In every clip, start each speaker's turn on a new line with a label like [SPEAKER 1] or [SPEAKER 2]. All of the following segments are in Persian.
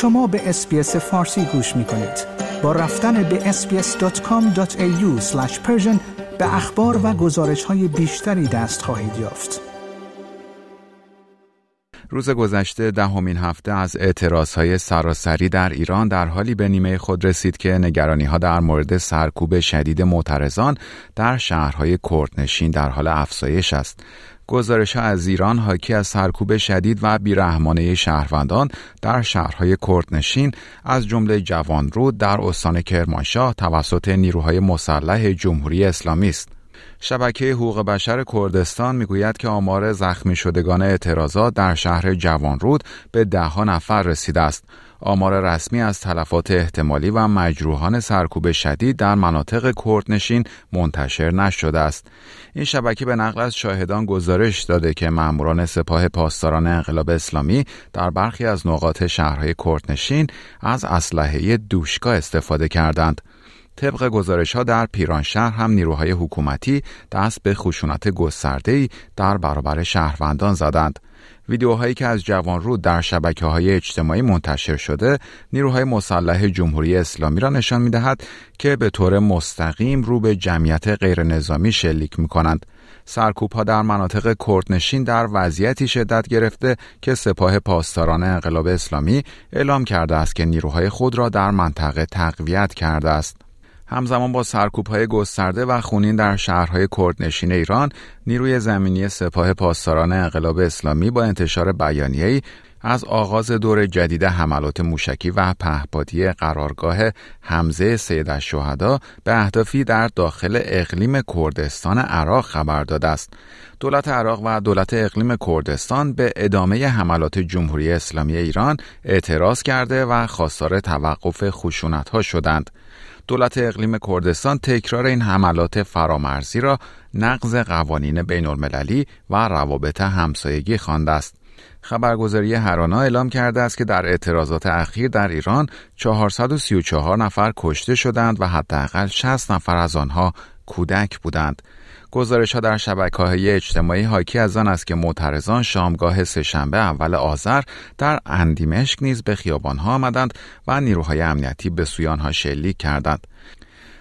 [SPEAKER 1] شما به اسپیس فارسی گوش می کنید. با رفتن به sbs.com.au به اخبار و گزارش های بیشتری دست خواهید یافت.
[SPEAKER 2] روز گذشته دهمین هفته از اعتراض های سراسری در ایران در حالی به نیمه خود رسید که نگرانی ها در مورد سرکوب شدید معترضان در شهرهای کردنشین در حال افزایش است. گزارش ها از ایران حاکی از سرکوب شدید و بیرحمانه شهروندان در شهرهای کردنشین از جمله جوانرود در استان کرمانشاه توسط نیروهای مسلح جمهوری اسلامی است. شبکه حقوق بشر کردستان می‌گوید که آمار زخمی شدگان اعتراضات در شهر جوانرود به ده نفر رسیده است. آمار رسمی از تلفات احتمالی و مجروحان سرکوب شدید در مناطق کردنشین منتشر نشده است. این شبکه به نقل از شاهدان گزارش داده که ماموران سپاه پاسداران انقلاب اسلامی در برخی از نقاط شهرهای کردنشین از اسلحه دوشکا استفاده کردند. طبق گزارش ها در پیرانشهر هم نیروهای حکومتی دست به خشونت گسترده در برابر شهروندان زدند. ویدیوهایی که از جوان رو در شبکه های اجتماعی منتشر شده نیروهای مسلح جمهوری اسلامی را نشان می دهد که به طور مستقیم رو به جمعیت غیر نظامی شلیک می کنند. سرکوب ها در مناطق کردنشین در وضعیتی شدت گرفته که سپاه پاسداران انقلاب اسلامی اعلام کرده است که نیروهای خود را در منطقه تقویت کرده است. همزمان با های گسترده و خونین در شهرهای کردنشین ایران نیروی زمینی سپاه پاسداران انقلاب اسلامی با انتشار بیانیه‌ای از آغاز دور جدید حملات موشکی و پهپادی قرارگاه حمزه سید الشهدا به اهدافی در داخل اقلیم کردستان عراق خبر داده است. دولت عراق و دولت اقلیم کردستان به ادامه حملات جمهوری اسلامی ایران اعتراض کرده و خواستار توقف خشونت‌ها شدند. دولت اقلیم کردستان تکرار این حملات فرامرزی را نقض قوانین بین المللی و روابط همسایگی خوانده است. خبرگزاری هرانا اعلام کرده است که در اعتراضات اخیر در ایران 434 نفر کشته شدند و حداقل 60 نفر از آنها کودک بودند. گزارش ها در شبکه های اجتماعی حاکی از آن است که معترضان شامگاه سهشنبه اول آذر در اندیمشک نیز به خیابان ها آمدند و نیروهای امنیتی به سوی آنها شلیک کردند.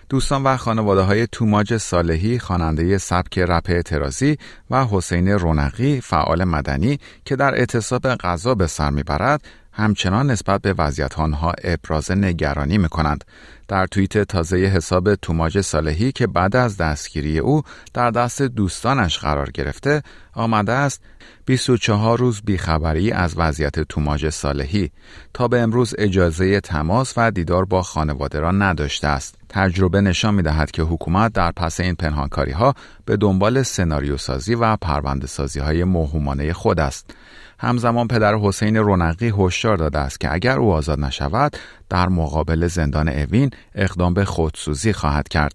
[SPEAKER 2] دوستان و خانواده های توماج صالحی خواننده سبک رپ اعتراضی و حسین رونقی فعال مدنی که در اعتصاب غذا به سر می‌برد همچنان نسبت به وضعیت آنها ابراز نگرانی می کنند. در توییت تازه حساب توماج صالحی که بعد از دستگیری او در دست دوستانش قرار گرفته آمده است 24 روز بیخبری از وضعیت توماج صالحی تا به امروز اجازه تماس و دیدار با خانواده را نداشته است. تجربه نشان می دهد که حکومت در پس این پنهانکاری ها به دنبال سناریو سازی و پرونده سازی های خود است. همزمان پدر حسین رونقی هشدار داده است که اگر او آزاد نشود در مقابل زندان اوین اقدام به خودسوزی خواهد کرد.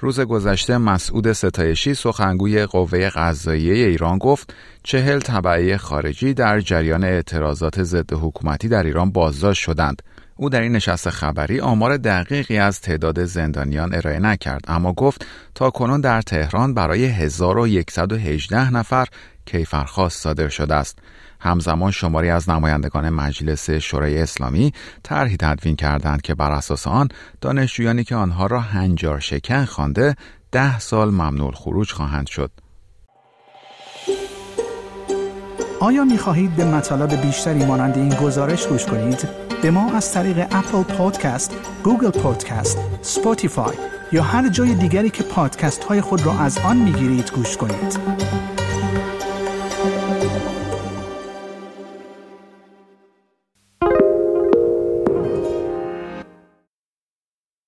[SPEAKER 2] روز گذشته مسعود ستایشی سخنگوی قوه قضاییه ایران گفت چهل طبعه خارجی در جریان اعتراضات ضد حکومتی در ایران بازداشت شدند. او در این نشست خبری آمار دقیقی از تعداد زندانیان ارائه نکرد اما گفت تا کنون در تهران برای 1118 نفر کیفرخواست صادر شده است. همزمان شماری از نمایندگان مجلس شورای اسلامی طرحی تدوین کردند که بر اساس آن دانشجویانی که آنها را هنجار شکن خوانده ده سال ممنوع خروج خواهند شد.
[SPEAKER 1] آیا می خواهید به مطالب بیشتری مانند این گزارش گوش کنید؟ به ما از طریق اپل پادکست، گوگل پادکست، سپوتیفای یا هر جای دیگری که پادکست های خود را از آن می گیرید گوش کنید.